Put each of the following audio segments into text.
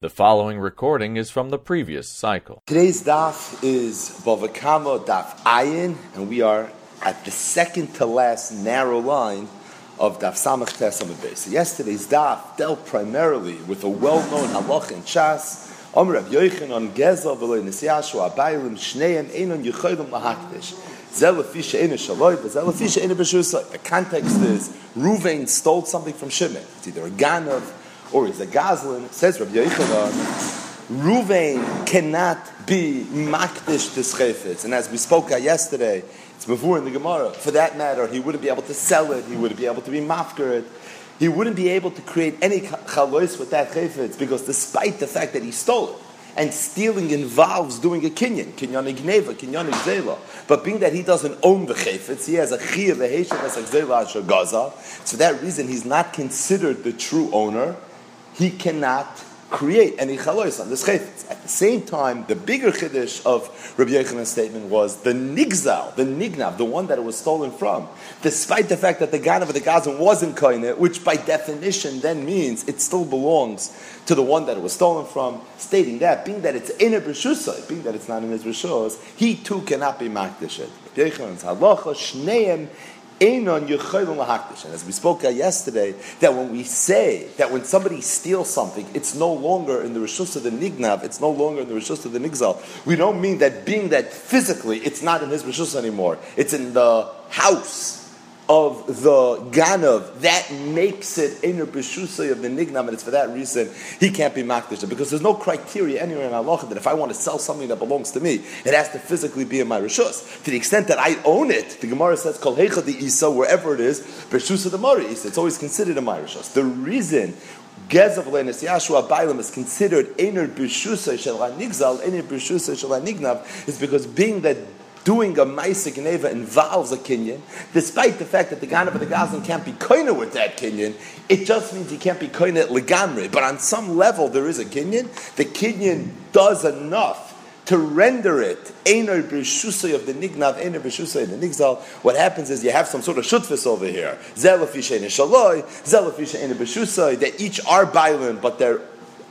The following recording is from the previous cycle. Today's daf is Bava Kama Daf Ayin, and we are at the second to last narrow line of Daf Samach Tesamid So yesterday's daf dealt primarily with a well-known halach in Omer Rav Yoichin on Gezel v'loy Nisyashu Abayilim Shneim Einon Yechoydim Lahakdish. The context is Ruvain stole something from Shimon. It's either a Ganav or he's a Goslin, says Rabbi Yochanan, Ruvain cannot be makdish to schefetz. And as we spoke yesterday, it's before in the Gemara. For that matter, he wouldn't be able to sell it. He wouldn't be able to be mafker it. He wouldn't be able to create any chalois with that chayfetz because despite the fact that he stole it, and stealing involves doing a kinyan, kinyan igneva, kinyan igzela. But being that he doesn't own the chayfetz, he has a chiyah v'heshav as a gaza. So that reason, he's not considered the true owner he cannot create any chalois on this chayfetz. At the same time, the bigger chiddush of Rabbi Yochanan's statement was the nigzal, the nignav, the one that it was stolen from, despite the fact that the ganav of the gazan wasn't koine, which by definition then means it still belongs to the one that it was stolen from, stating that, being that it's in a b'shusay, being that it's not in his rishos, he too cannot be makdished. Rabbi Yochanan's halacha, shneim and as we spoke yesterday, that when we say that when somebody steals something, it's no longer in the Rishus of the Nignav, it's no longer in the Rishus of the Nigzal. We don't mean that being that physically it's not in his Rishus anymore. It's in the house of the Ganav, that makes it Einer B'Shusay of the Nignam, and it's for that reason he can't be Makdish. Because there's no criteria anywhere in Allah that if I want to sell something that belongs to me, it has to physically be in my Rishus. To the extent that I own it, the Gemara says, Kol Heicha the Isa, wherever it is, B'Shusay the Mari Isa. It's always considered in my Rishus. The reason Gezav Lenis Yashua Bailam is considered Einer B'Shusay Shel Nigzal, Einer B'Shusay Shel Nignav, is because being that doing a Maisa Geneva involves a Kenyan, despite the fact that the Ganav of the Gazan can't be koina with that Kenyan, it just means he can't be koina legamri. But on some level, there is a Kenyan. The Kenyan does enough to render it Einer B'Shusay of the Nignav, Einer B'Shusay of the Nigzal. What happens is you have some sort of shutfis over here. Zelafisha Shaloi, Zelafisha Einer B'Shusay. They each are violent, but they're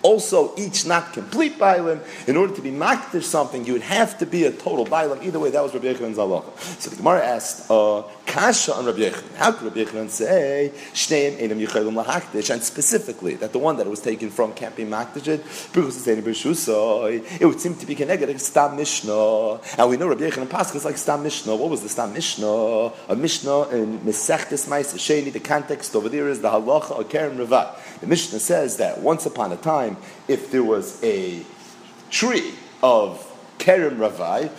also each not complete bailim. In order to be makdish something, you would have to be a total bailim. Either way, that was Rabbi Yechon's halacha. So the Gemara asked, uh, kasha on Rabbi Yechon. How could Rabbi Yechon say, shneim enam yichaylim lahakdish, and specifically, that the one that was taken from can't be makdish, because it's enam b'shusay, it would seem to be connected stam mishnah. And we know Rabbi Yechon and Pascha is like stam mishnah. What was the stam mishnah? A mishnah in Mesechtes Ma'is Sheni, the context over there is the halacha of Keren Revat. The Mishnah says that once upon a time, if there was a tree of Kerem Ravai,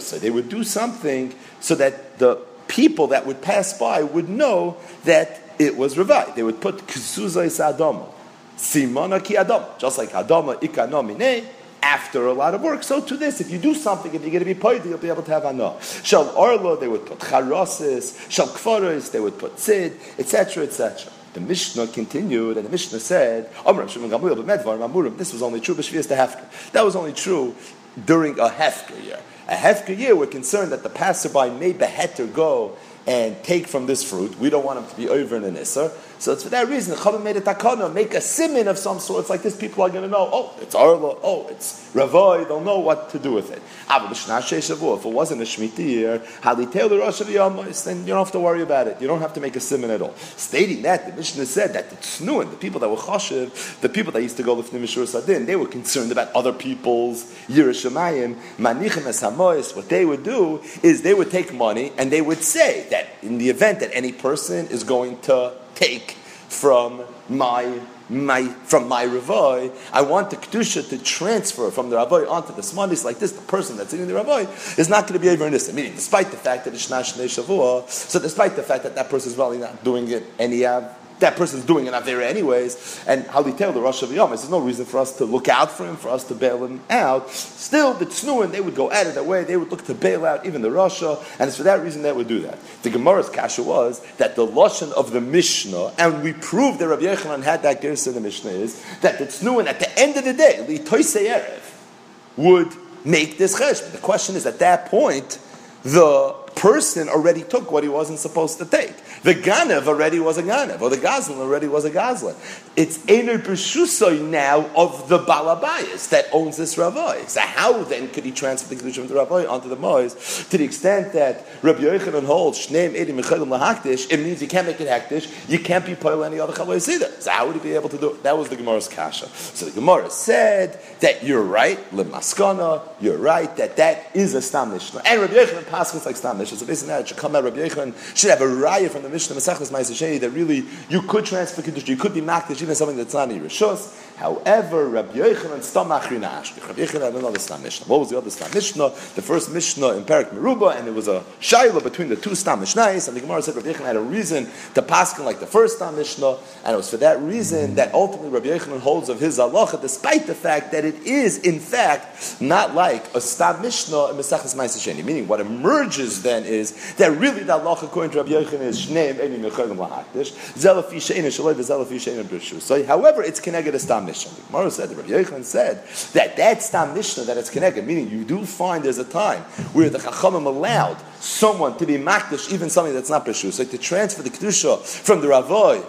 so they would do something so that the people that would pass by would know that it was Ravai. They would put Kizuzay Sadama, Simona Ki Adam, just like Adama Ikanomine, after a lot of work. So to this, if you do something, if you're going to be paid, you'll be able to have anah. Shal Arlo, they would put Charosis, Shal Kfaros, they would put Sid, etc., etc. The Mishnah continued, and the Mishnah said, This was only true b'shvias the hefker. That was only true during a hefker year. A hefker year, we're concerned that the passerby may beheter go and take from this fruit. We don't want him to be over in an isser. So it's for that reason the Chachamim made a takana, make a simin of some sort. It's like this: people are going to know. Oh, it's Arla. Oh, it's Ravoy. They'll know what to do with it. Ah, if it wasn't a Shemitah year, then you don't have to worry about it. You don't have to make a simin at all. Stating that, the Mishnah said that the Tznuin, the people that were chashiv, the people that used to go lifnim mishur sadin, they were concerned about other people's yirashamayim, manichem es What they would do is they would take money and they would say that in the event that any person is going to take from my my from my Ravoy, I want the Kedusha to transfer from the Ravoy onto the Smanis like this, the person that's in the Ravoy is not going to be in this. Meaning, despite the fact that it's Shnash Shavua, so despite the fact that that person is really not doing it any that person's doing an Avera anyways, and how they tell the Rosh Hashanah, there's no reason for us to look out for him, for us to bail him out. Still, the Tznuin, they would go at it that way, they would look to bail out even the Rasha, and it's for that reason they would do that. The Gemara's kasha was that the Lashon of the Mishnah, and we proved that Rabbi Yechanan had that Gersa in the Mishnah, is that the Tznuin, at the end of the day, Erev, would make this cheshbon. The question is, at that point, the person already took what he wasn't supposed to take. The Ganev already was a Ganev, or the Gazlan already was a Gazlan. It's Einer B'Shusoi now of the Balabayas that owns this Ravoi. So how then could he transfer the Kedusha from the Ravoi onto the Mois to the extent that Rabbi Yochanan holds Shneim Edim Mechalim Lahakdish, it means you can't make it Hektish, you can't be Poil any other Chalois either. So how would he be able to do it? That was the Gemara's Kasha. So the Gemara said that you're right, Lemaskana, you're right, that that is a Stam. And Rabbi Yochanan Paschal like Stam Mishnah. So basically now it should come out, Rabbi Yochanan should have a raya from the Mishnah Masechtas Ma'aseh that really you could transfer Kiddush, you could be Makdish, even something that's not in your Rishos. However, Rabbi Yochanan Stam Achrina. Rabbi Yochanan had another Stam Mishnah. What was the other Stam Mishnah? The first Mishnah in Perak Meruba, and it was a Shaila between the two Stam Mishnahs, and the Gemara said Rabbi Yochanan had a reason to paskin like the first Stam Mishnah, and it was for that reason that ultimately Rabbi Yochanan holds of his halacha, despite the fact that it is, in fact, not like a Stam Mishnah in Mesachas Ma'aseh Meaning, what emerges then is that really the halacha according to Rabbi Yochanan is Shneim Eni Mechalim Lahakdish, Zelafi Shein Shaloi, Zelafi Shein B'Rishus. So, however, it's connected to Stam Mishnah. The Gemara said, the Rabbi Yochanan said that that Stam Mishnah that it's connected, meaning you do find there's a time where the Chachamim allowed someone to be makdish, even something that's not B'Rishus, so to transfer the Kedusha from the Ravoi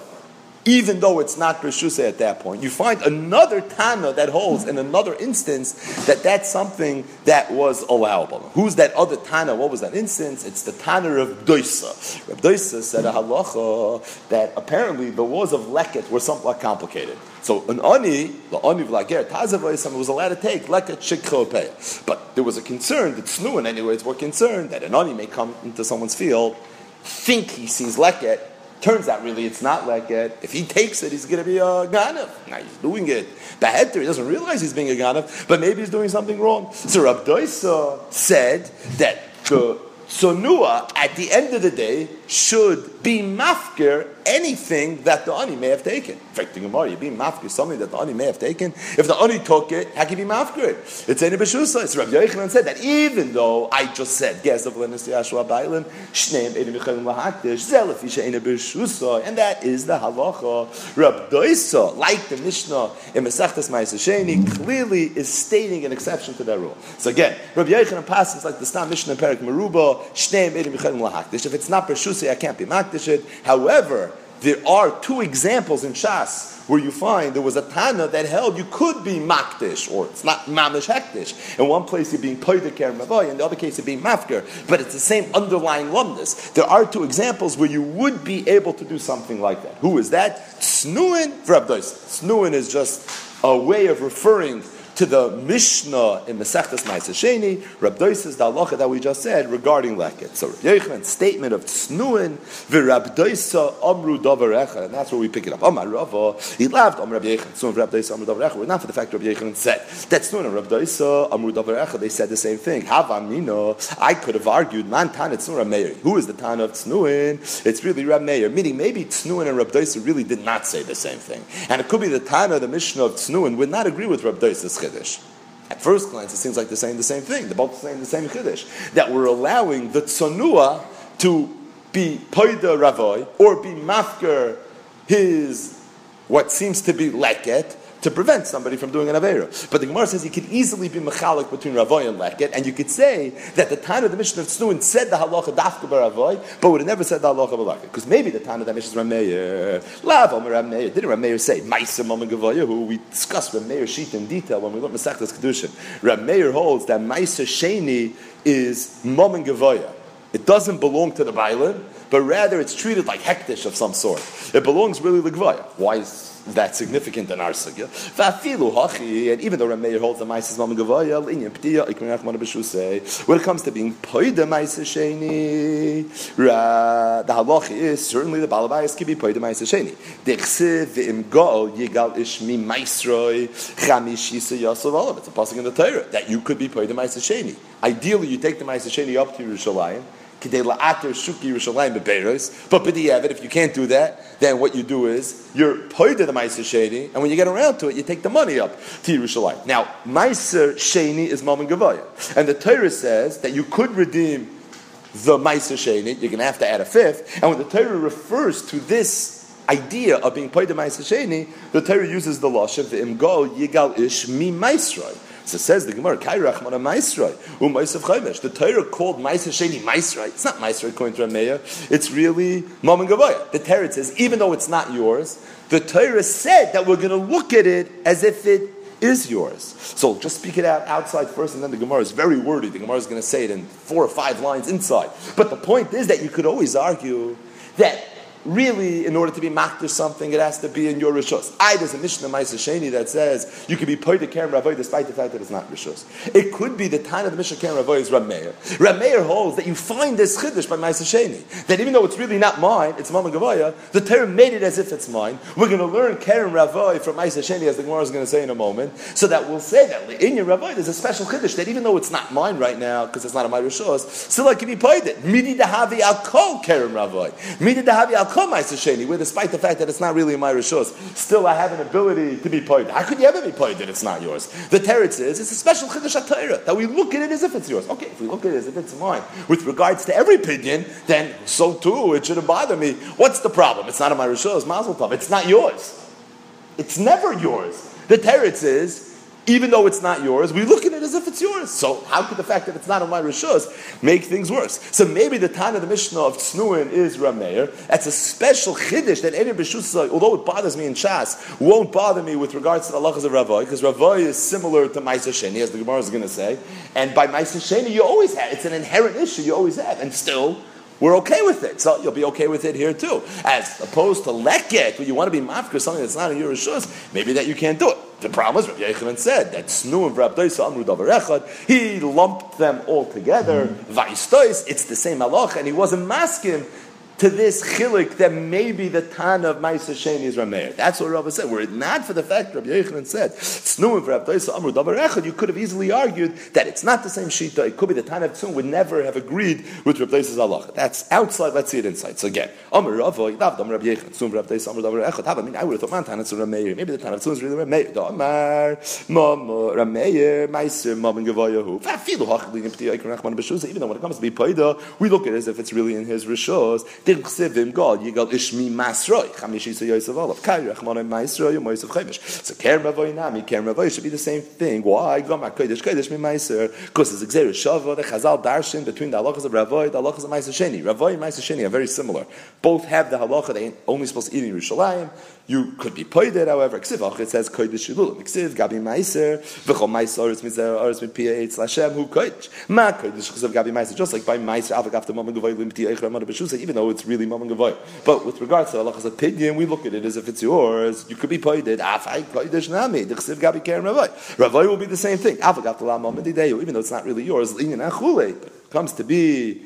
even though it's not Rishuse at that point. You find another Tana that holds in another instance that that's something that was allowable. Who's that other Tana? What was that instance? It's the Tana of Doisa. Reb Doisa said a halacha that apparently the laws of Leket were somewhat complicated. So an ani, the ani vlager tazavoisam was allowed to take leket shikchopeya. But there was a concern that Snuin, anyways, were concerned that an ani may come into someone's field, think he sees leket, Turns out, really, it's not like it. If he takes it, he's going to be a ganav. Now he's doing it. Beheter, he doesn't realize he's being a ganav, but maybe he's doing something wrong. So Rabdoisa said that the sonua, at the end of the day, should be mafker anything that the ani may have taken. In fact, the Gemara, you be mafker something that the ani may have taken. If the ani took it, how can you be mafker it? It's any beshusa. It's Rabbi Yochanan said that even though I just said ges of lenis Yashua Bailim shneim edim yichalim lahakdish zelafi she'ena beshusa, and that is the halacha. Rabbi Doisa, like the Mishnah in Masechtas Ma'aseh clearly is stating an exception to that rule. So again, Rabbi Yochanan passes like the Stam Mishnah in Perik Meruba shneim edim yichalim lahakdish. If it's not beshusa I can't be makdish it. However, there are two examples in Shas where you find there was a Tana that held you could be makdish, or it's not mamish hektish. In one place you're being poideker mavoy, in the other case you're being mafker, but it's the same underlying lumnus. There are two examples where you would be able to do something like that. Who is that? Snuin for Snuin is just a way of referring to the Mishnah in Masechtas Ma'aseh Doisa's the halacha that we just said regarding leket. So Rab Yochanan's statement of Tznuin v'Rab Doisa Amru Dover and that's where we pick it up. Amar Rava, he laughed Amr Rab Yochan, Tznuin Rab Doisa Amru Dover We're not for the fact Rab Yochanan said that Tznuin and Rab Doisa Amru Dover They said the same thing. Havamino, I could have argued Man Tana Tznuin Rab Meir. Who is the Tana of Tznuin? It's really Rab Meir. Meaning maybe Tznuin and Rab Doisa really did not say the same thing, and it could be the Tan of the Mishnah of Tznuin, would not agree with Rab Doisa's chiddush. At first glance, it seems like they're saying the same thing. They're both saying the same chiddush that we're allowing the tzonua to be poida ravoy or be mafker his what seems to be leket to prevent somebody from doing an Avera. But the Gemara says he could easily be mechalik between Ravoy and Leket, and you could say that the time of the Mishnah of Tznuin said the halacha dafka Ravoy, but would have never said the halacha Leket. Because maybe the time of that Mishnah is Rameir. Lav Omer Rameir. Didn't Rameir say Maisa Mama Gavoya, who we discussed Rameir sheet in detail when we looked Masechtas Kedushin. Rameir holds that Maisa Sheni is Mama Gavoya. It doesn't belong to the Bailan, but rather it's treated like hektish of some sort. It belongs really to Gvoya. Why is that significant in our sugya. And even though Rameir holds the ma'ases mam b'shusei, when it comes to being poida ma'ases sheni, the halachi is certainly the balabayas can be poida ma'ases sheni. Ishmi. It's a passing in the Torah that you could be poida ma'ases sheni. Ideally, you take the ma'ases sheni up to Yerushalayim, but if you can't do that, then what you do is you're paid the ma'aser sheni, and when you get around to it, you take the money up to Yerushalayim. Now, ma'aser sheni is mammon gavaya, and the Torah says that you could redeem the ma'aser sheni. You're going to have to add a fifth, and when the Torah refers to this idea of being paid the ma'aser sheni, the Torah uses the lashon the imgol yigal ish mi ma'isroi. So says the Gemara, Kairach Mana Maisroi, Umaisav Chaimesh. The Torah called Maisa Sheni Maisroi. It's not Maisroi according to. It's really Maman Gavoya. The Torah says, even though it's not yours, the Torah said that we're going to look at it as if it is yours. So just speak it out outside first, and then the Gemara is very wordy. The Gemara is going to say it in four or five lines inside. But the point is that you could always argue that really, in order to be makdir something, it has to be in your rishos. I there's a Mishnah Ma'aser Sheni that says you can be poy to Karen Ravoy despite the fact that it's not rishos. It could be the time of the Mishnah Karen Ravoy is Rameir. Rameir holds that you find this chiddush by Ma'aser Sheni that even though it's really not mine, it's Mama Gavoya. The Torah made it as if it's mine. We're going to learn Karen Ravoy from Ma'aser Sheni as the Gemara is going to say in a moment, so that we'll say that in your Ravoy there's a special chiddush that even though it's not mine right now because it's not a my rishos, still I can be poyed it. Midi dahavi al kol Karen Ravoy. Midi dahavi al where despite the fact that it's not really my rishos, still I have an ability to be poyed. How could you ever be poyed that it's not yours? The teretz is it's a special chiddush atayra that we look at it as if it's yours. Okay, if we look at it as if it's mine, with regards to every pidyon, then so too it shouldn't bother me. What's the problem? It's not in my rishos, mazel tov. It's not yours. It's never yours. The teretz is even though it's not yours, we look at it as if it's yours. So how could the fact that it's not on my rishos make things worse? So maybe the time of the Mishnah of Tznuin is Rameir. That's a special chiddush that any B'shus, uh, although it bothers me in Chas, won't bother me with regards to the halachas of Ravoi, because Ravoi is similar to Maisa Sheni, as the Gemara is going to say. And by Maisa Sheni, you always have. It's an inherent issue you always have. And still, we're okay with it. So you'll be okay with it here too. As opposed to leket, where you want to be mafkir something that's not in your rishus, maybe that you can't do it. The problem is, Rabbi Yechanan said that Snu and Rabbi Amru Echad, he lumped them all together. Mm-hmm. Vaistois, it's the same halach, and he wasn't masking to this chilik that maybe the Tan of Maisa Sheni is Rameir. That's what Rabbi said. Were it not for the fact Rabbi Yechanan said, Tznuim for Rabbi Amru Davar Echad, you could have easily argued that it's not the same Shita. It could be the Tan of Tzum would never have agreed with Rabbi Yisrael's Allah. That's outside, let's see it inside. So again, Amr Rava, Dav Dam Rabbi Yechanan, Tzum Rabbi Amru Davar Echad. I mean, I would have thought man Tan of Rameir. Maybe the Tan of Tzum is really Rameir. Damar, Mam, Rameir, Meiser, Mam and Gavayahu. Even though when it comes to be Paida, we look at it as if it's really in his Rishos. Din chsivim God yigal ishmi masroi. Chamishi so yosef olav. Kairach monim maisroi moisef chemish so ker mavoy nami ker mavoy should be the same thing. Why? Gama kodesh kodesh mi maiser because it's exer shava the chazal darshan between the halachas of ravoy the halachas of maiser sheni. Ravoy and maiser sheni are very similar. Both have the halacha they only supposed to eat in Yerushalayim you could be poided, however. Ksivach, it says kodesh shilul. Ksiv, gabi meiser, v'chol meiser, oris mizer, oris mit pia eitz lashem, hu kodesh. Ma kodesh, ksiv, gabi meiser. Just like by meiser, avak after mama gavoy, lim tia eichra mada b'shusa, even though it's really mama gavoy. But with regards to Allah's opinion, we look at it as if it's yours. You could be poided. Afai ah, kodesh nami. The ksiv, gabi keren ravoy. Ravoy will be the same thing. Avak after la mama dideyu, even though it's not really yours. Linyan achule. Comes to be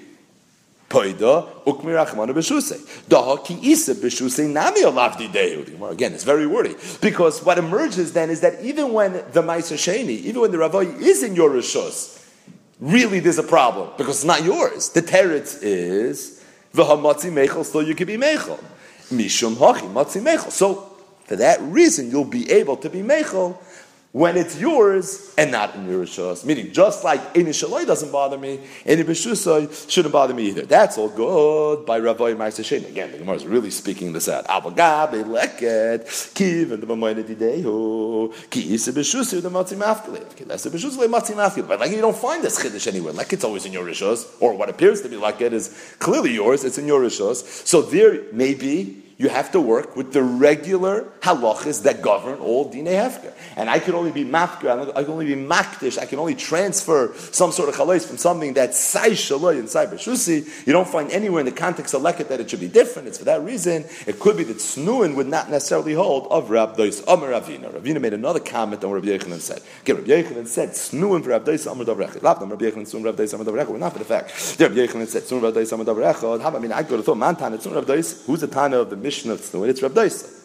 Poida ukmirachmanu b'shuse. Daha ki isa nami dehu. Again, it's very wordy because what emerges then is that even when the Ma'aser Sheni, even when the Ravoy is in your rishus, really there's a problem because it's not yours. The teretz is v'hamatzi mechel, so you can be mechel. Mishum hachi matzi mechel. So for that reason, you'll be able to be mechel when it's yours and not in your rishos. Meaning, just like Eini Shaloi doesn't bother me, Eini B'shusoi shouldn't bother me either. That's all good by Rabbi Ma'aseh Shem. Again, the Gemara is really speaking this out. Avagabe leket kiv and ki Isa B'shusi the Matzi Mafkele. Ki B'shusi Matzi Mafkele. But like you don't find this chiddush anywhere. Like it's always in your rishos, or what appears to be like it is clearly yours. It's in your rishos. So there may be you have to work with the regular halachas that govern all dinei hefker. And I can only be mafker, I can only be makdish, I can only transfer some sort of chalais from something that's sai shaloi and sai b'shusi. You don't find anywhere in the context of leket that it should be different. It's for that reason. It could be that snuin would not necessarily hold of Rab Dois Amar Ravina. Ravina made another comment on what Rabbi Yechanan said. Okay, Rabbi Yechanan said snuin for Rab Dois Amar Davrechad. Lavdam Rabbi Yechanan Amar Davrechad. We're not for the fact. Rabbi Yechanan said sun Rab Dois Amar Davrechad. How I mean, I go to thought man tana sun Rab. Who's the tana of the Mishnah of Tznuin, it's Daisa.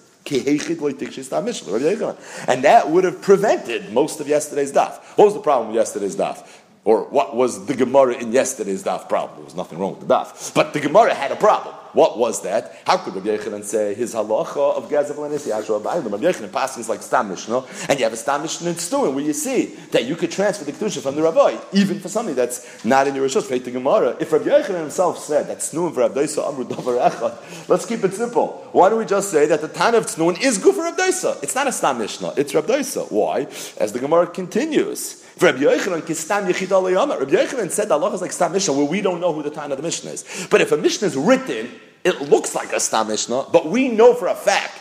And that would have prevented most of yesterday's daf. What was the problem with yesterday's daf? Or what was the Gemara in yesterday's daf problem? There was nothing wrong with the daf. But the Gemara had a problem. What was that? How could Rabbi Yechanan say his halacha of Gazav Lanisi Ashra Abayim? Rabbi Yechanan passes is like Stam Mishnah, and you have a Stam Mishnah in Stuin where you see that you could transfer the Kedusha from the Rabbi, even for something that's not in your Rishos, the Gemara. If Rabbi Yechanan himself said that Snuin for Abdaisa Amru Davar Echad, let's keep it simple. Why don't we just say that the Tan of Snuin is for Abdaisa? It's not a Stam Mishnah, it's Rabdaisa. Why? As the Gemara continues. Rabbi Yochanan, Kistam Leyama. Rabbi Yochanan said that Allah is like Stam Mishnah, where we don't know who the Tan of the Mishnah is. But if a Mishnah is written, it looks like a Stam Mishnah, but we know for a fact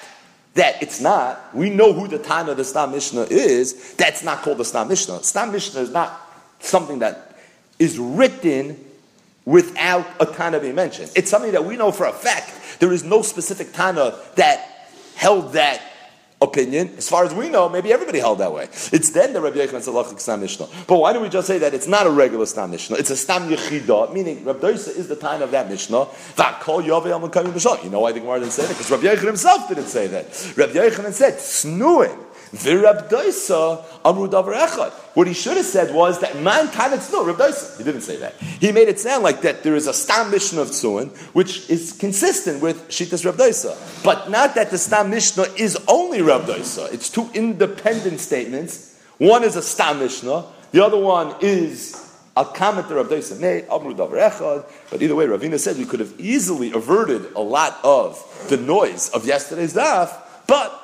that it's not. We know who the Tan of the Stam Mishnah is. That's not called the Stam Mishnah. Stam Mishnah is not something that is written without a Tana being mentioned. It's something that we know for a fact. There is no specific Tana that held that opinion. As far as we know, maybe everybody held that way. It's then the Rabbi Yechon Salachik Stam Mishnah. But why don't we just say that it's not a regular Stam Mishnah? It's a Stam Yechida, meaning Rabbi Doisa is the time of that Mishnah. You know why the Gemara didn't say that? Because Rabbi Yechon himself didn't say that. Rabbi Yechon said, Snuin. Virabdoisa Amru Echad. What he should have said was that man kanetz no Rabdoisa. He didn't say that. He made it sound like that there is a stam mishnah of tzuin which is consistent with shitas Rabdoisa, but not that the stam mishnah is only Rabdoisa. It's two independent statements. One is a stam mishnah. The other one is a comment that Rav Daisa made, Amru Davar Echad, but either way, Ravina said we could have easily averted a lot of the noise of yesterday's daf, but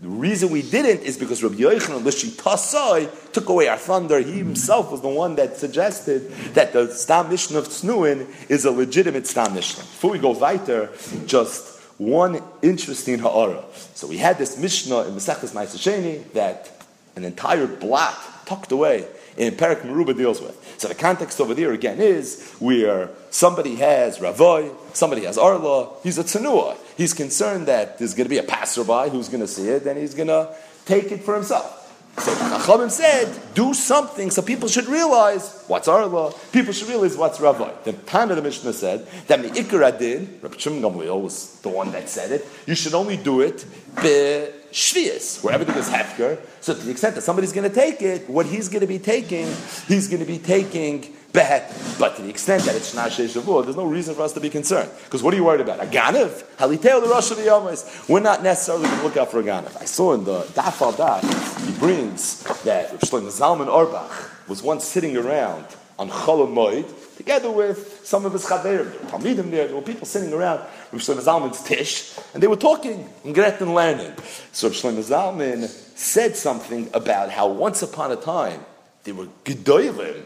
the reason we didn't is because Rabbi Yochanan Tasai took away our thunder. He himself was the one that suggested that the Stam Mishnah of Tznuin is a legitimate Stam Mishnah. Before we go weiter, just one interesting ha'ara. So we had this Mishnah in Masechtas Ma'aseh that an entire block tucked away in Perak Meruba deals with. So the context over there again is where somebody has Ravoy, somebody has Arla, he's a Tsanua. He's concerned that there's going to be a passerby who's going to see it, and he's going to take it for himself. So Chachamim said, do something so people should realize what's Arla, people should realize what's Ravoy. The of the Mishnah said that the Ikra did, Rabbi Shimon Gamliel was the one that said it, you should only do it be shvius, where everything is hefker. So to the extent that somebody's going to take it, what he's going to be taking, he's going to be taking behet. But to the extent that it's not there's no reason for us to be concerned. Because what are you worried about? A ganav? Haliteo the Rosh of the yomis. We're not necessarily going to look out for a ganav. I saw in the Daf al Daf, he brings that Shlomo Zalman Auerbach was once sitting around on Cholam Moed, together with some of his chaverim. Talmidim there, there were people sitting around Rav Shlomo Zalman's tish, and they were talking and Gretchen learning. So Rav Shlomo Zalman said something about how once upon a time there were gedolim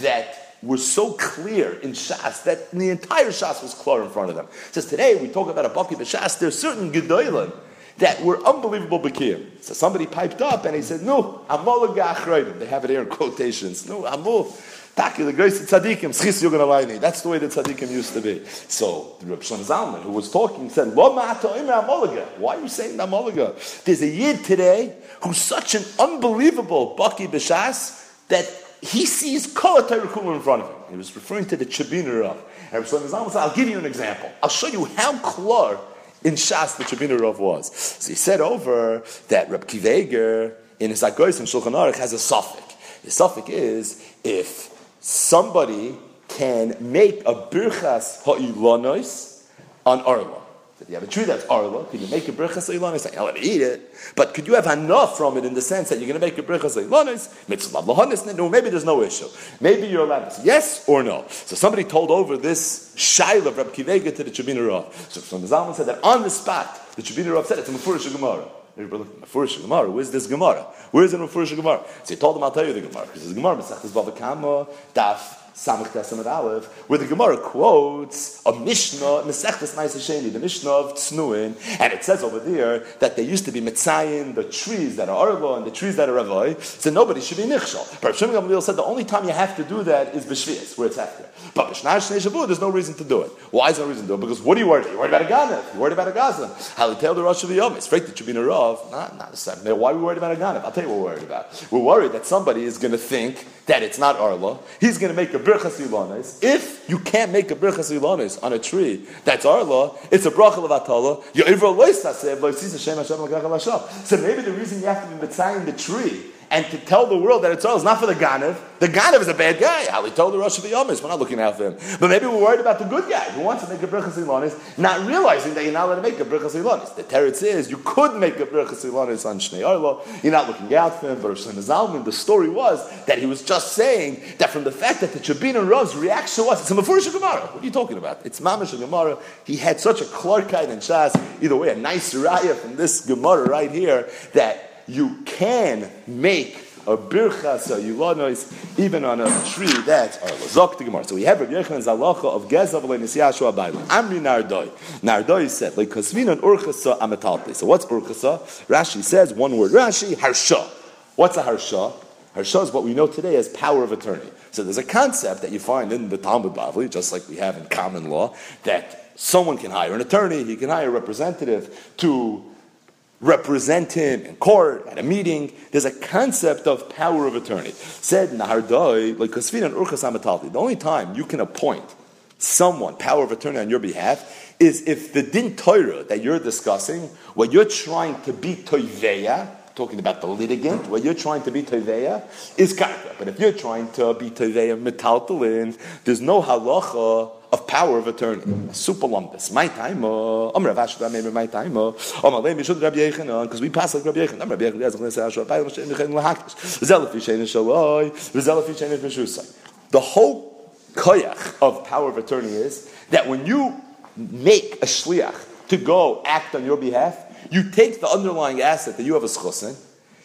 that were so clear in Shas that the entire Shas was clear in front of them. Says today we talk about a Baki B'Shas, there's certain gedolim that were unbelievable Bakir. So somebody piped up and he said, No, Amol They have it here in quotations. No, Amol. Taki, the greatest tzaddikim, schis yugan That's the way the tzaddikim used to be. So, the Reb Shlomo Zalman, who was talking, said, Lo Why are you saying amolaga? There's a yid today who's such an unbelievable baki b'shas that he sees kol in front of him. He was referring to the Chabiner of. And Reb Shlomo Zalman said, I'll give you an example. I'll show you how klar in Shas the Chabiner of was. So he said over that Reb Kiveger in his Agois and Shulchan Aruch has a suffix. The suffix is if somebody can make a birchas ha'ilonos on arla. If you have a tree that's arla, can you make a birchas ha'ilonos? I'll eat it. But could you have enough from it in the sense that you're going to make a birchas ha'ilonos? Mitzvah? No, maybe there's no issue. Maybe you're allowed to yes or no. So somebody told over this shaila of Reb Kivega to the Chabina Rav. So from the Zalman said that on the spot, the Chabina Rav said it's a Mefurish Gemara. Mefurish Gemara. Where's this Gemara? Where's the Mefurish Gemara? So he told him, I'll tell you the Gemara. Because the Gemara, Mesachtes Bava Kama, Daf Samach Tesamad Aleph, where the Gemara quotes a Mishnah, Mesechtes Sheni, the Mishnah of Tznuin, and it says over there that there used to be Mitzayin, the trees that are Arlo and the trees that are Ravoi, so nobody should be Nichshal. But Shimon Gamliel said the only time you have to do that is B'Shvias, where it's after. But B'Shnar Shnei there's no reason to do it. Why is there no reason to do it? Because what are you worried about? You're worried about a Ganav. You're worried about a Gazlan. Halitel the Rosh of the Yom. It's fake that you should be a Rav. Not, not a. Why are we worried about a Ganav? I'll tell you what we're worried about. We're worried that somebody is going to think that it's not Arla. He's going to make a Birchas Ilanes. If you can't make a Birchas Ilanes on a tree that's Arla, it's a Bracha Levatala. So maybe the reason you have to be Mitzayin the tree and to tell the world that it's all is not for the Ganev. The Ganev is a bad guy. He told the Rosh Hashanah, we're not looking out for him. But maybe we're worried about the good guy who wants to make a Birchas Ilonis, not realizing that you're not allowed to make a Birchas Ilonis. The Teretz is you could make a Birchas Ilonis on Shnei Arlo. You're not looking out for him. But Rosh Zalman, the story was that he was just saying that from the fact that the Chabin and Rav's reaction was, it's a Mefurish Gemara. What are you talking about? It's Mamash Gemara. He had such a Clarkite and Shas. Either way, a nice raya from this Gemara right here that you can make a birchas, a yulonos, even on a tree that's a lazok the Gemara. So we have Rabbi Yechon's halacha of gezav le'nisiyashu abaylim. Amri nardoi. Nardoi said, like kasvinan urchasa amatalti. So what's urchasa? Rashi says, one word Rashi, harsha. What's a harsha? Harsha is what we know today as power of attorney. So there's a concept that you find in the Talmud Bavli, just like we have in common law, that someone can hire an attorney, he can hire a representative to represent him in court, at a meeting. There's a concept of power of attorney. Said Nahardoi, like Kasvin and Urchas Amatalti, the only time you can appoint someone, power of attorney on your behalf, is if the din Torah that you're discussing, what you're trying to be toiveya, talking about the litigant, what you're trying to be toiveya, is karka. But if you're trying to be toiveya metaltalin, there's no halacha of power of attorney. Super lumpus. My time, uh, Om Rav Ashra, maybe my time, uh, Om Alei Mishud Rabbi Yechon, because we pass like Rabbi Yechon. Rabbi Shein Shaloi, Zelafi Shein Meshusai. The whole koyach of power of attorney is that when you make a shliach to go act on your behalf, you take the underlying asset that you have a schusin,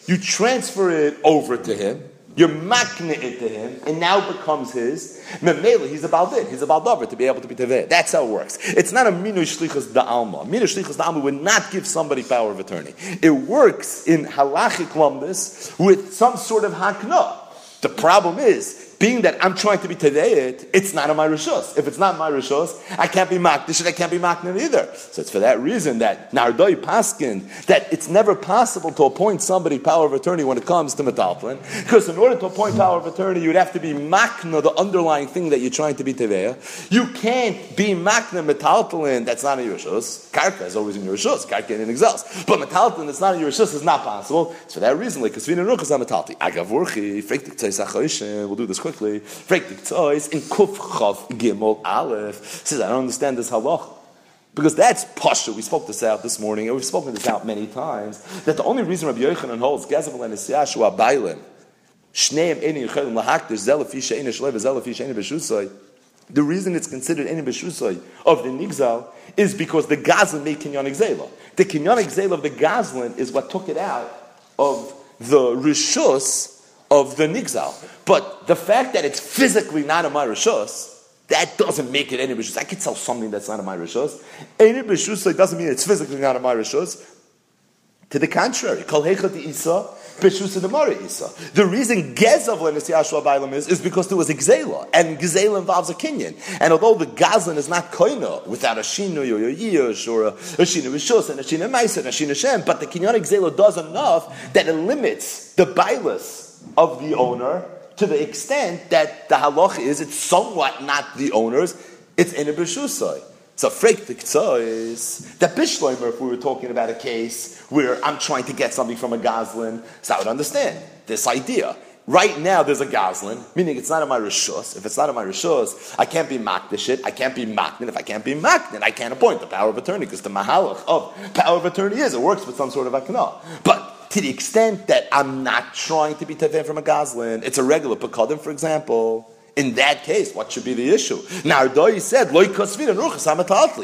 you transfer it over to him, you're it to him, and now becomes his. Memela, he's about it. He's about lover to be able to be teveh. That's how it works. It's not a minu shlichus da alma. Minu shlichus da alma would not give somebody power of attorney. It works in halachic lumbus with some sort of hakna. The problem is being that I'm trying to be tadayit, it's not on my rishos. If it's not my rishos, I can't be makdish and I can't be maknin either. So it's for that reason that Nardoi Paskin, that it's never possible to appoint somebody power of attorney when it comes to metalplin, because in order to appoint power of attorney, you'd have to be makna, the underlying thing that you're trying to be teveya. You can't be makna metalplin that's not in your rishos. Karka is always in your rishos. Karka in exhaust. But metalplin that's not in your rishos is not possible. It's for that reason, like, because we know metalti. Agavurchi, we'll do this quickly. Frek in Kuf Gimel Aleph says, I don't understand this halach. Because that's Pasha. We spoke this out this morning, and we've spoken this out many times, that the only reason Rabbi Yochanan holds Gezav and Yashua Bailin, Shneim Eni the reason it's considered Eni Beshusai of the Nigzal is because the Gazlan made Kinyan Exela. The Kinyan Exela of the Gazlan is what took it out of the Rishus of the Nigzal. But the fact that it's physically not a my that doesn't make it any Rishos. I could sell something that's not a my Rishos. Any Rishos doesn't mean it's physically not a my To the contrary, Kol Hechot Isa, Beshus the reason Gezav Lenis is, is because there was a Gzela, and Gzela involves a Kenyan. And although the Gazlan is not Koina, without a Shinu or a Yish, or a, a Shinu Rishus, and a Shinu Maisa, and a Shinu Shem, but the Kenyan Gzela does enough that it limits the Bailas of the owner to the extent that the halach is it's somewhat not the owner's, it's in a b'shusay. So freik the is that bishloimer, if we were talking about a case where I'm trying to get something from a goslin, so I would understand this idea. Right now, there's a goslin, meaning it's not in my rishus. If it's not in my rishus, I can't be makdish. I can't be maknin. If I can't be maknin, I can't appoint the power of attorney because the mahalach of power of attorney is it works with some sort of akana. But to the extent that I'm not trying to be tefeh from a goslin, it's a regular pekodim, for example. In that case, what should be the issue? Now, Nardoi said,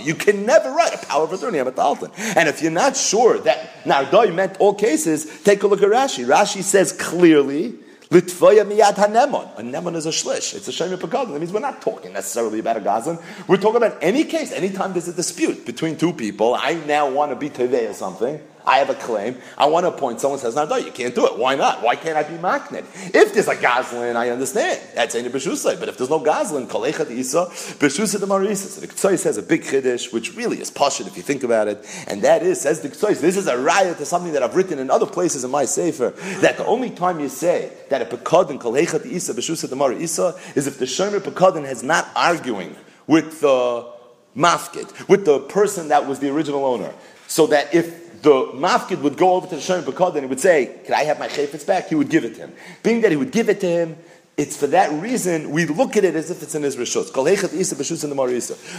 You can never write a power of attorney And if you're not sure that Nardoi meant all cases, take a look at Rashi. Rashi says clearly, Litvoya miyad hanemon. A nemon is a shlish. It's a pegadon. That means we're not talking necessarily about a gazan. We're talking about any case, anytime there's a dispute between two people. I now want to be tevei or something. I have a claim. I want to appoint someone says, no, you can't do it. Why not? Why can't I be maknit? If there's a gazlin, I understand. That's any b'shusay. But if there's no gazlin, kolechat isa, b'shusay the marisa. So the Ktsoy says a big chiddush, which really is pashut if you think about it. And that is, says the Ktsoy, this is a riot to something that I've written in other places in my sefer, that the only time you say that a pekadin kolechat isa, b'shusay the marisa, is if the shomer pekadin has not arguing with the mafkid, with the person that was the original owner. So that if the mafkid would go over to the Shem Bekod and he would say, Can I have my chayfetz back? He would give it to him. Being that he would give it to him, it's for that reason we look at it as if it's in his rishus.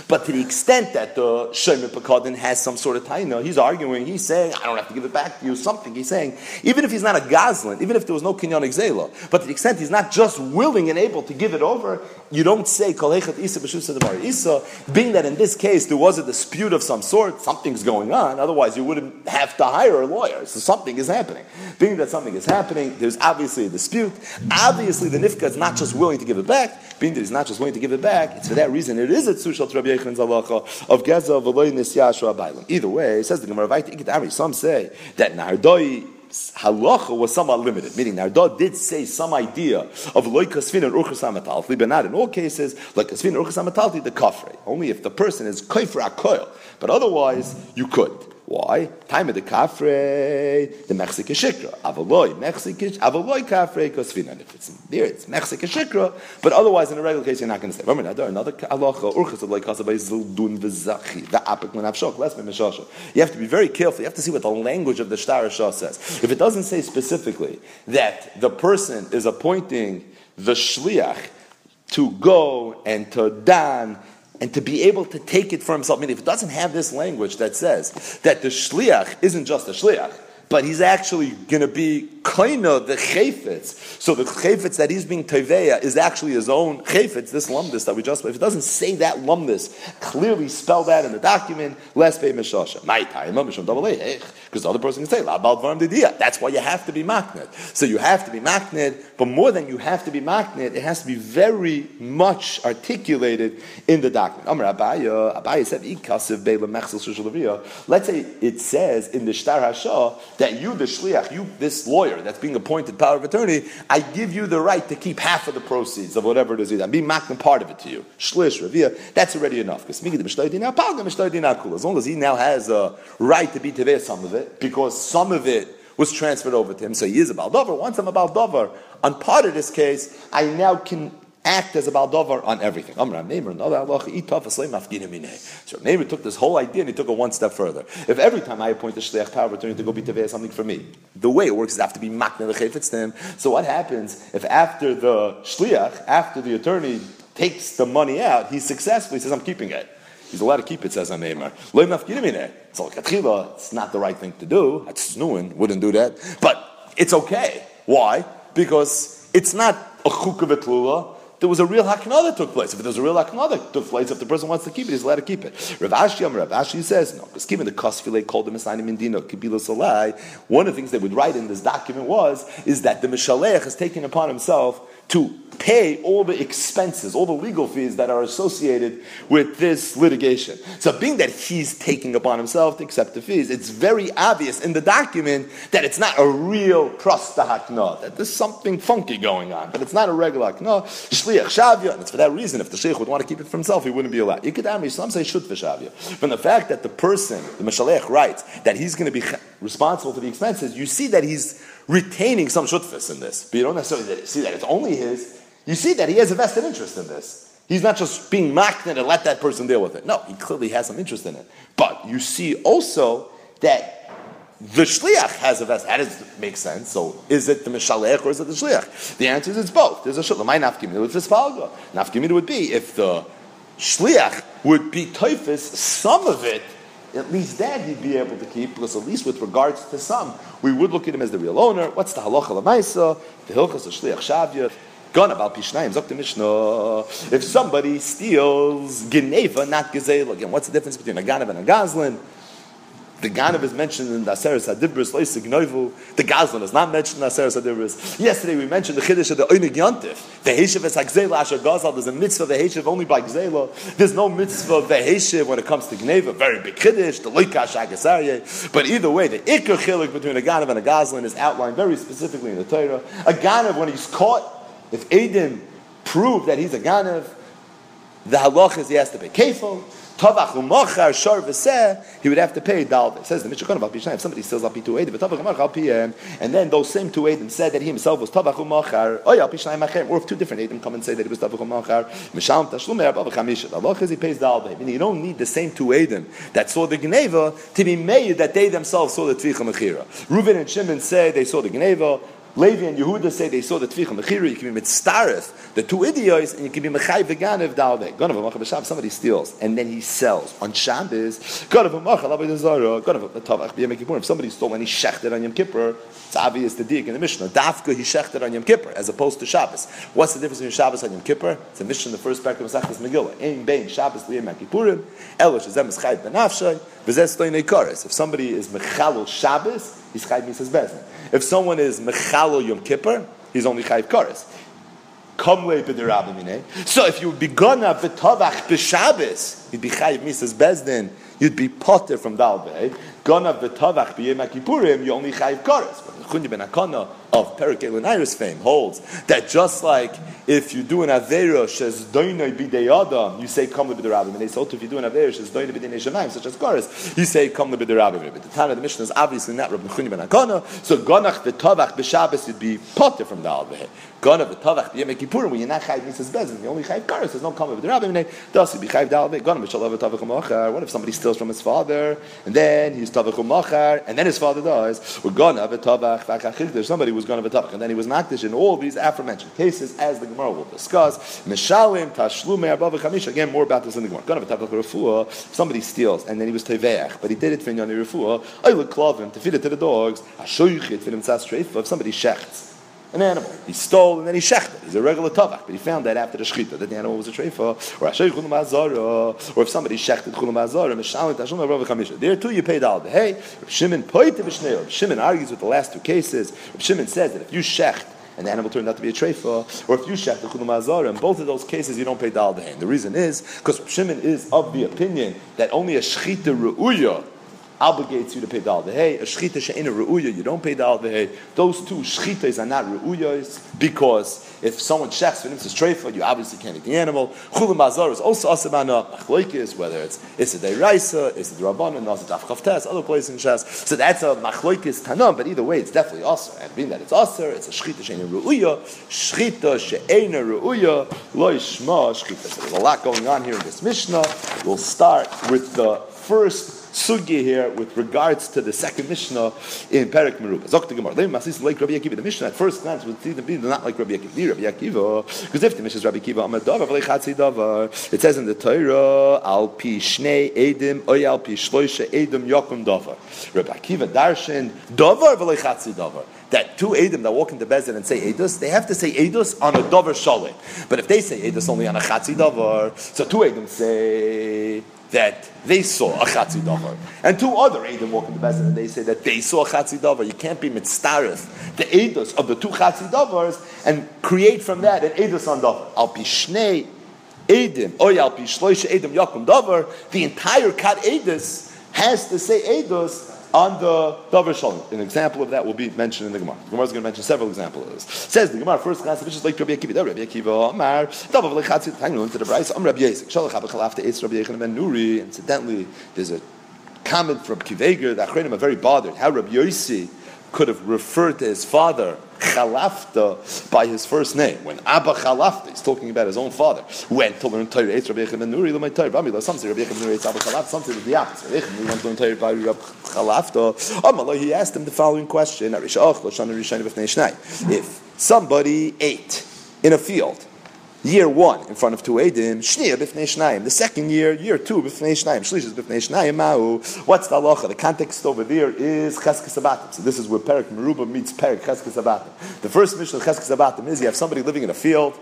But to the extent that the Shemer Pekadin has some sort of taina, he's arguing, he's saying, I don't have to give it back to you, something. He's saying, even if he's not a Goslin, even if there was no Kinyan Exela, but to the extent he's not just willing and able to give it over, you don't say Kolechat Isa B'Shusa Demar Isa, being that in this case there was a dispute of some sort, something's going on, otherwise you wouldn't have to hire a lawyer. So something is happening. Being that something is happening, there's obviously a dispute. Obviously the Nifka is not just willing to give it back, being that he's not just willing to give it back, it's for that reason it is a Tzushal Rabbi Yechon's halacha of Geza of Eloy Nisyashua Bailam. Either way, says the Gemara, some say that Nardoi halacha was somewhat limited, meaning Nardah did say some idea of loy kasvin and urchas but not in all cases, like kasvin and urchas the kafre. Only if the person is kafra akoil, but otherwise you could. Why? Time of the kafre, the Mexican shikra. Avaloy, Mexican, avaloy kafre, kosfina. If it's there, it's Mexican shikra, but otherwise, in a regular case, you're not going to say. Remember, another halacha, urchas of like kasabay zildun v'zachi, the apik menavshok, less memeshasha. You have to be very careful. You have to see what the language of the Shtar says. If it doesn't say specifically that the person is appointing the shliach to go and to dan and to be able to take it for himself. I mean, if it doesn't have this language that says that the shliach isn't just a shliach, but he's actually going to be kaina the chayfetz. So the chayfetz that he's being teveya is actually his own chayfetz. This lumdis that we just if it doesn't say that lumdis clearly spell that in the document, less pay mishasha. My time because the other person can say la That's why you have to be makned. So you have to be makned, but more than you have to be makned, it has to be very much articulated in the document. Amar Abaya, Abaya said, Let's say it says in the Shtar Hashah that you, the shliach, you, this lawyer that's being appointed power of attorney, I give you the right to keep half of the proceeds of whatever it is. I'm being making part of it to you. Shlish, revia, that's already enough. Because as long as he now has a right to be teveh some of it, because some of it was transferred over to him, so he is a baldover. Once I'm a baldover, on part of this case, I now can act as a baldover on everything. So Neighbor took this whole idea and he took it one step further. If every time I appoint a shliach power attorney to go be teveh something for me, the way it works is I have to be makna the chayfetz to him. So what happens if after the shliach, after the attorney takes the money out, he successfully says, I'm keeping it. He's allowed to keep it, says Ameimar. So it's not the right thing to do. Snuin wouldn't do that. But it's okay. Why? Because it's not a chukavetlula there was a real hakna that took place. If there was a real hakna that took place, if the person wants to keep it, he's allowed to keep it. Rav Ashi, Rav Ashi says, no, because given the kosfile called the Messiah Mindino, Kibila Salai, one of the things they would write in this document was, is that the Mishalech has taken upon himself to pay all the expenses, all the legal fees that are associated with this litigation. So, being that he's taking upon himself to accept the fees, it's very obvious in the document that it's not a real hakna, that there's something funky going on, but it's not a regular hakna. Shliach shavya, and it's for that reason, if the sheikh would want to keep it for himself, he wouldn't be allowed. You could some say shut for shavya. From the fact that the person, the Mashalech, writes that he's going to be responsible for the expenses, you see that he's retaining some shutfis in this. But you don't necessarily see that it's only his. You see that he has a vested interest in this. He's not just being maknit and let that person deal with it. No, he clearly has some interest in it. But you see also that the shliach has a vested. That does make sense. So is it the mishalech or is it the shliach? The answer is it's both. There's a shliach. My nafkimina with fispalga. Nafkimina would be if the shliach would be typhus, some of it at least that he'd be able to keep, because at least with regards to some, we would look at him as the real owner. What's the halacha lemaisa? The hilchas of shliach shavya. Gone about pishnayim, zok the mishnah. If somebody steals geneva, not gezel, again, what's the difference between a ganav and a gazlan? The Ganav is mentioned in the Aseres Hadibris, Noivu. The Gazlan is not mentioned in the Aseres Hadibris. Yesterday we mentioned the Chiddush of the Oinig Yontif. The Heshiv is Hagzela Asher Gazal. There's a mitzvah of the Heshiv only by Gzela. There's no mitzvah of the Heshiv when it comes to Gneva. Very big Chiddush, the Loikash Agasarye. But either way, the Iker Chilik between a Ganav and a Gazlan is outlined very specifically in the Torah. A Ganav, when he's caught, if Adim prove that he's a Ganav, the halach is he has to be kefil. Tavach u'machar shar v'seh, he would have to pay dalve. It says the Mishnah Konav If somebody steals al pi two edim, Tavach u'machar al pi and then those same two edim said that he himself was Tavach u'machar, oh yeah, al pi shnayim achem, or if two different edim come and say that he was Tavach u'machar, Mishalm tashlum erbav v'chamisha. The is he pays dalve. Meaning you don't need the same two edim that saw the Geneva to be made that they themselves saw the Tvicha Mechira. Reuven and Shimon said they saw the Geneva, Levi and Yehuda say they saw the Tvicha Mechira, you can be mitzareth, the two idiots, and you can be Mechai Veganev Dalve. Amacha B'Shabbos, somebody steals, and then he sells. On Shabbos, Ganav Amacha Labai Zara, Ganav Tavach B'Yem Kippur. If somebody stole and he shechted on Yom Kippur, it's obvious the dig in the Mishnah. Dafka he shechted on Yom Kippur, as opposed to Shabbos. What's the difference between Shabbos and Yom Kippur? It's a Mishnah the first parak of Masechtas Megillah. Ein Bein Shabbos B'Yem Kippurim, Elosh Zem Eschayt Benafshay, V'Zeh Stoinei Koris. If somebody is Mechalol Shabbos, he's Chayt Misas Bezin. If someone is Mechalo Yom Kippur, he's only Chayiv b'derabimine. So if you would be gonna b'Shabbos, you'd be Chayiv Misas Bezdin, you'd be potter from Dalbe. Gonna b'tavach b'Yom Kippurim, you only Chayiv Karas. But of Perik Elon fame holds that just like if you do an Avera Shez Doinoi Bidei Adam, you say Come the Rabbim. And they also if you do an Avera Shez Doinoi Bidei Neshamayim, such as Goris, you say Come the Rabbim. But the time of the Mishnah is obviously not Rabbi Nechunya ben Hakanah, so Gonach the Tavach b'Shabbos would be potter from the Alveh. Gonach the Tavach b'Yem Kippurim, when you're not Chayv Mises Bezin, you only Chayv Goris, there's no Come with the Rabbim. Thus, you'd be Chayv Dalveh. Gonach b'Shalav Tavach Machar. What if somebody steals from his father, and then he's Tavach Machar, and then his father dies? We're Gonach Tavach V'Achachich. Somebody was Gonach Tavach, and then he was Makdish in all these aforementioned cases, as the Gemara will discuss. Mishalim, Tashlume, Arbav, Chamisha. Again, more about this in the Gemara. Ganav Tavach Refuah. Somebody steals, and then he was Teveach, but he did it for Inyani Refuah. I look Klavim to feed it to the dogs. Ashoyuchit, feed him Tzas If somebody shechts, an animal. He stole and then he shechted. He's a regular tavach, but he found that after the shechita that the animal was a treifa. Or ashay chulam or if somebody shechted chulam azara, mishalim tashum rav chamisha. There too you pay the Hey, Shimon poite v'shnei. Shimon argues with the last two cases. Shimon says that if you shecht and the animal turned out to be a treifa, or if you shech the chulam in both of those cases you don't pay dal. The reason is because Shimon is of the opinion that only a shechita ru'uya obligates you to pay dal hey A shchita she'ena ru'uya, you don't pay dal Those two shchitas are not ru'uyas because if someone checks for him, it's treifa, you obviously can't eat the animal. Chulam mazar is also asamana machloikis, whether it's it's a deiraisa, it's a drabanan, it's a dafkaftes, other places in shas. So that's a machloikis tanam, but either way, it's definitely aser. And being that it's aser, it's a shchita she'ena ru'uya, shchita she'ena ru'uya, lo shma shchita. So there's a lot going on here in this Mishnah. We'll start with the first sugi here with regards to the second Mishnah in Perik Meruba. Zok the Gemara. Masis like Rabbi Akiva. The Mishnah at first glance would seem to be not like Rabbi Akiva. Rabbi Akiva, because if the Mishnah is Rabbi Akiva, Amad Davar v'lechatzi Davar. It says in the Torah, Al pi shnei edim, oy al pi shloisha edim yokum Davar. Rabbi Akiva darshan Davar v'lechatzi Davar that two Edom that walk into Bezin and say Edus, they have to say Edus on a Dover Shalit. But if they say Edus only on a Chatzi Dover, so two Edom say that they saw a chatzi davar, and two other Edom walk in the Bezin and they say that they saw a chatzi davar. You can't be mitzdareth the edus of the two chatzi davars and create from that an edus on davar. Al pishnei edim oy al pishloish edim yakum davar. The entire kat edus has to say edus on the Dover Shalom. An example of that will be mentioned in the Gemara. The Gemara is going to mention several examples of. Says the Gemara, first class, which is like Rabbi Akiva, Rabbi Akiva, Amar, Dover Lechatzi, hang on to the Bryce, Am Rabbi Yisik, Shalach Abachalaf to Eitz Rabbi Yechon Ben Nuri. Incidentally, there's a comment from Akiva Eiger, the Achrenim are very bothered. How Rabbi Yossi could have referred to his father Chalafta by his first name. When Abba Chalafta, he's talking about his own father, went to learn Torah, Eitz Rabbi Yechim Nuri, Lamai Torah, Bami, some say Rabbi Yechim Nuri, Eitz Abba Chalafta, some say the opposite. Rabbi Yechim went to learn Torah by Rabbi Chalafta. Amalai, he asked him the following question, if somebody ate in a field, year one in front of two edim, shnia b'fnei shnayim. The second year, year two b'fnei shnayim. Shlish is b'fnei shnayim. Ma'u. What's the halacha? The context over there is cheskes abatim. So this is where Perik Meruba meets Perik cheskes abatim. The first mission of cheskes abatim is you have somebody living in a field.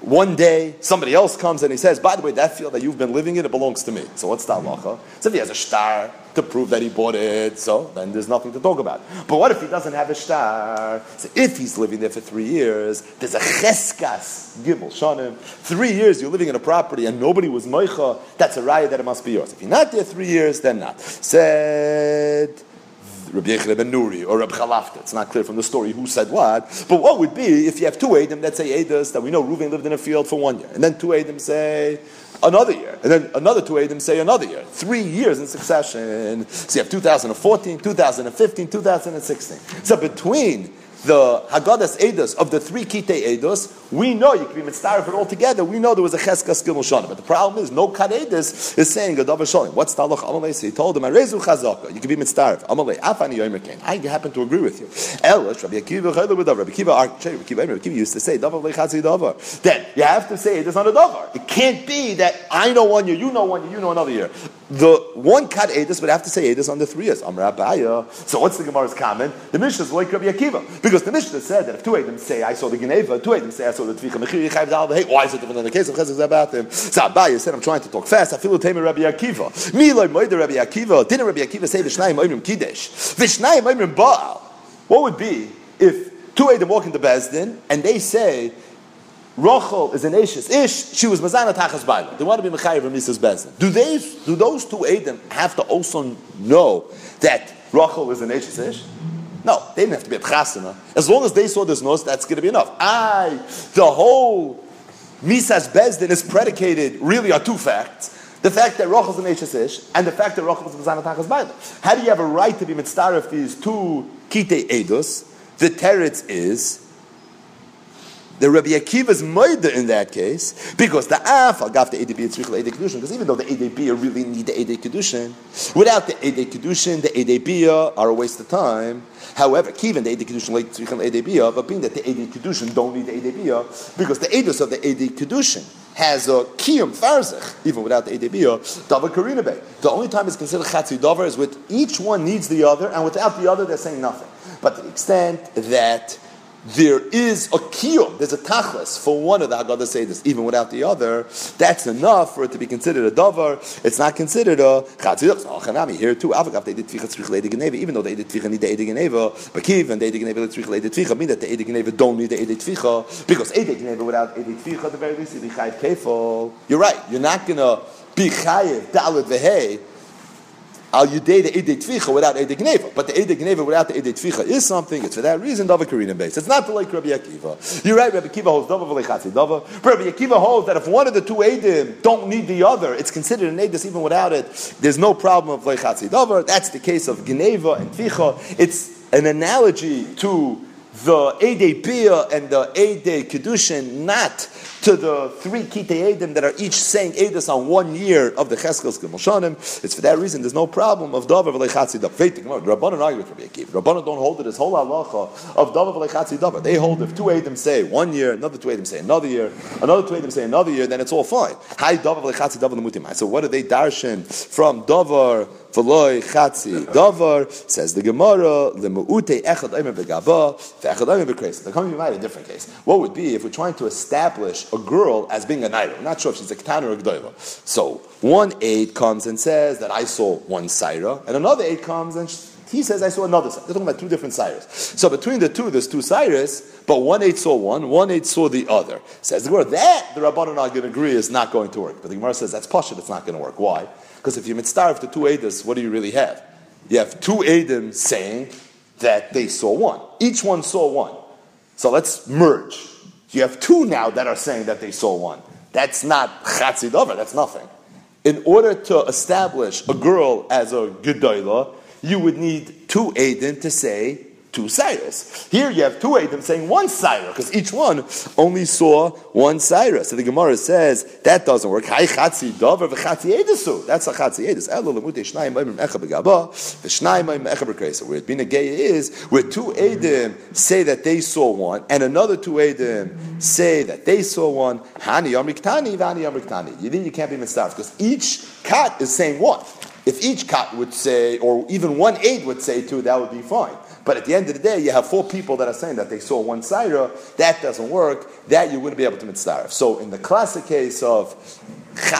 One day, somebody else comes and he says, by the way, that field that you've been living in, it belongs to me. So what's the halacha? So if he has a star to prove that he bought it, so then there's nothing to talk about. But what if he doesn't have a star? So if he's living there for three years, there's a cheskas gimel shanim. Three years you're living in a property and nobody was moicha, that's a raya that it must be yours. If you're not there three years, then not. Said Rabbi Yechida ben Nuri or Rabbi Chalafta. It's not clear from the story who said what. But what would be if you have two Adam that say Edus that we know Reuven lived in a field for one year, and then two Adam say another year, and then another two Adam say another year. Three years in succession. So you have 2014, 2015, 2016. So between the Haggadas Eidos of the three Kite Eidos, we know you can be mitzvah for it all together. We know there was a Cheska Skil Shana. But the problem is, no Kad Eidos is saying Gadav Shalim. What's the halach Amalei? So he told him, Arezu Chazaka. You can be mitzvah. Amalei, Afani Yomer Kain. I happen to agree with you. Elish, Rabbi Akiva, Chayla with Rabbi Akiva, Rabbi Akiva, Rabbi Akiva used to say, Davar Lechatzi Davar. That you have to say it is not a Davar. It can't be that I know one year, you know one year, you know another year. The one Kad Eidos would have to say Eidos on the three years. Abaye. So what's the Gemara's comment? The Mishnah is like Rabbi Akiva. Because the Mishnah said that if two them say, I saw the Geneva, two them say, I saw the Tvicha Mechir Yichayv Dal, hey, why is it different than the case of Chesed about him? So Abaye said, I'm trying to talk fast. I feel the Tamer Rabbi Akiva. Miloi Moide Rabbi Akiva. Didn't Rabbi Akiva say Vishnayim Oimrim Kiddush? Vishnayim Oimrim Baal. What would be if two them walk into Bezdin and they say, Rochel is an Ashes Ish, she was Mazana Tachas Baila. They want to be Mechayiv from Mrs. Bezdin. Do, they, do those two Adam have to also know that Rochel is an Ashes Ish? No, they didn't have to be at chasana. As long as they saw this nose, that's going to be enough. I, the whole Misas Bezdin is predicated really on two facts. The fact that Rochel is an Ish and the fact that Rochel is Mazana Tachas Baila. How do you have a right to be mitzvah if these two Kite Edus? The teretz is the Rabbi Akiva's murder in that case, because the Af, I'll the and Tzrichel Ede Kedushin, because even though the ADB really need the Ede Kedushin, without the Ede Kedushin, the ADB are a waste of time. However, Kivin, the Ede Kedushin, like Tzrichel Ede but being that the Ede Kedushin don't need the ADB, because the Edus of the Ede Kedushin has a kiyum farzich, even without the edebiyah, davar karina bay. The only time it's considered chatzi davar is with each one needs the other, and without the other, they're saying nothing. But to the extent that there is a kiyum, there's a tachlis for one of the Haggadah Seder, even without the other, that's enough for it to be considered a davar. It's not considered a chatzidach. Here too, avagav, they did tvicha tzrich leide geneva, even though they did tvicha need the ede geneva, but kiv and the ede geneva tzrich leide tvicha, mean that the ede geneva don't need the ede tvicha, because ede geneva without ede tvicha, at the very least, you chayiv kefal. You're right, you're not gonna be chayiv dalit vehei, Al Yudei the Edei Tvicha without Edei Gneva. But the Edei Gneva without the Edei Tvicha is something. It's for that reason Dava Karina base. It's not the like Rabbi Akiva. You're right, Rabbi Akiva holds Dava V'lechatzi Dava. Rabbi Akiva holds that if one of the two Edim don't need the other, it's considered an Edis even without it. There's no problem of V'lechatzi Dava. That's the case of Gneva and Tvicha. It's an analogy to the Ede Bia and the Ede Kedushin, not to the three Kitei Edim that are each saying Edis on one year of the Cheskel Skimoshanim. It's for that reason there's no problem of Davar V'lechatzi Davar. Faith, Rabbanan argue with Rabbi Akiva. Rabbanan don't hold it as whole halacha of Davar V'lechatzi Davar. They hold if two Edim say one year, another two Edim say another year, another two Edim say another year, then it's all fine. Hi Davar V'lechatzi Davar Lemutim. So what do they darshan from Davar V'loi chatzi davar says the Gemara lemuute echad omer begaba ve'echad omer bekreis. The coming might a different case. What would be if we're trying to establish a girl as being a naira? I'm not sure if she's a katan or a gdoila. So one aide comes and says that I saw one saira, and another aide comes and he says I saw another. They're talking about two different cyrus. So between the two, there's two cyrus, but one aide saw one, one aide saw the other. Says the Gemara that the Rabbanon are going to agree is not going to work. But the Gemara says that's pashut. It's not going to work. Why? Because if you mitzvah to two Edis, what do you really have? You have two Edim saying that they saw one. Each one saw one. So let's merge. You have two now that are saying that they saw one. That's not chatzidover, that's nothing. In order to establish a girl as a gedola, you would need two Edim to say two Cyrus. Here you have two Adim saying one Cyrus, because each one only saw one Cyrus. So the Gemara says that doesn't work. That's a Chatzi Edus. Where being a gay is where two Adam say that they saw one, and another two Adam say that they saw one. Hani Yamriktani, Vani Yamriktani. You think you can't be mitzvah because each cat is saying one. If each cat would say, or even one aid would say two, that would be fine. But at the end of the day, you have four people that are saying that they saw one Saira. That doesn't work. That you wouldn't be able to mitzvah. So in the classic case of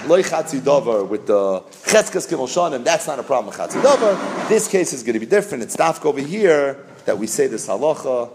loy chatzi dover with the chetzkas kimol shanim, that's not a problem with chatzi dover. This case is going to be different. It's dafk over here that we say this halacha.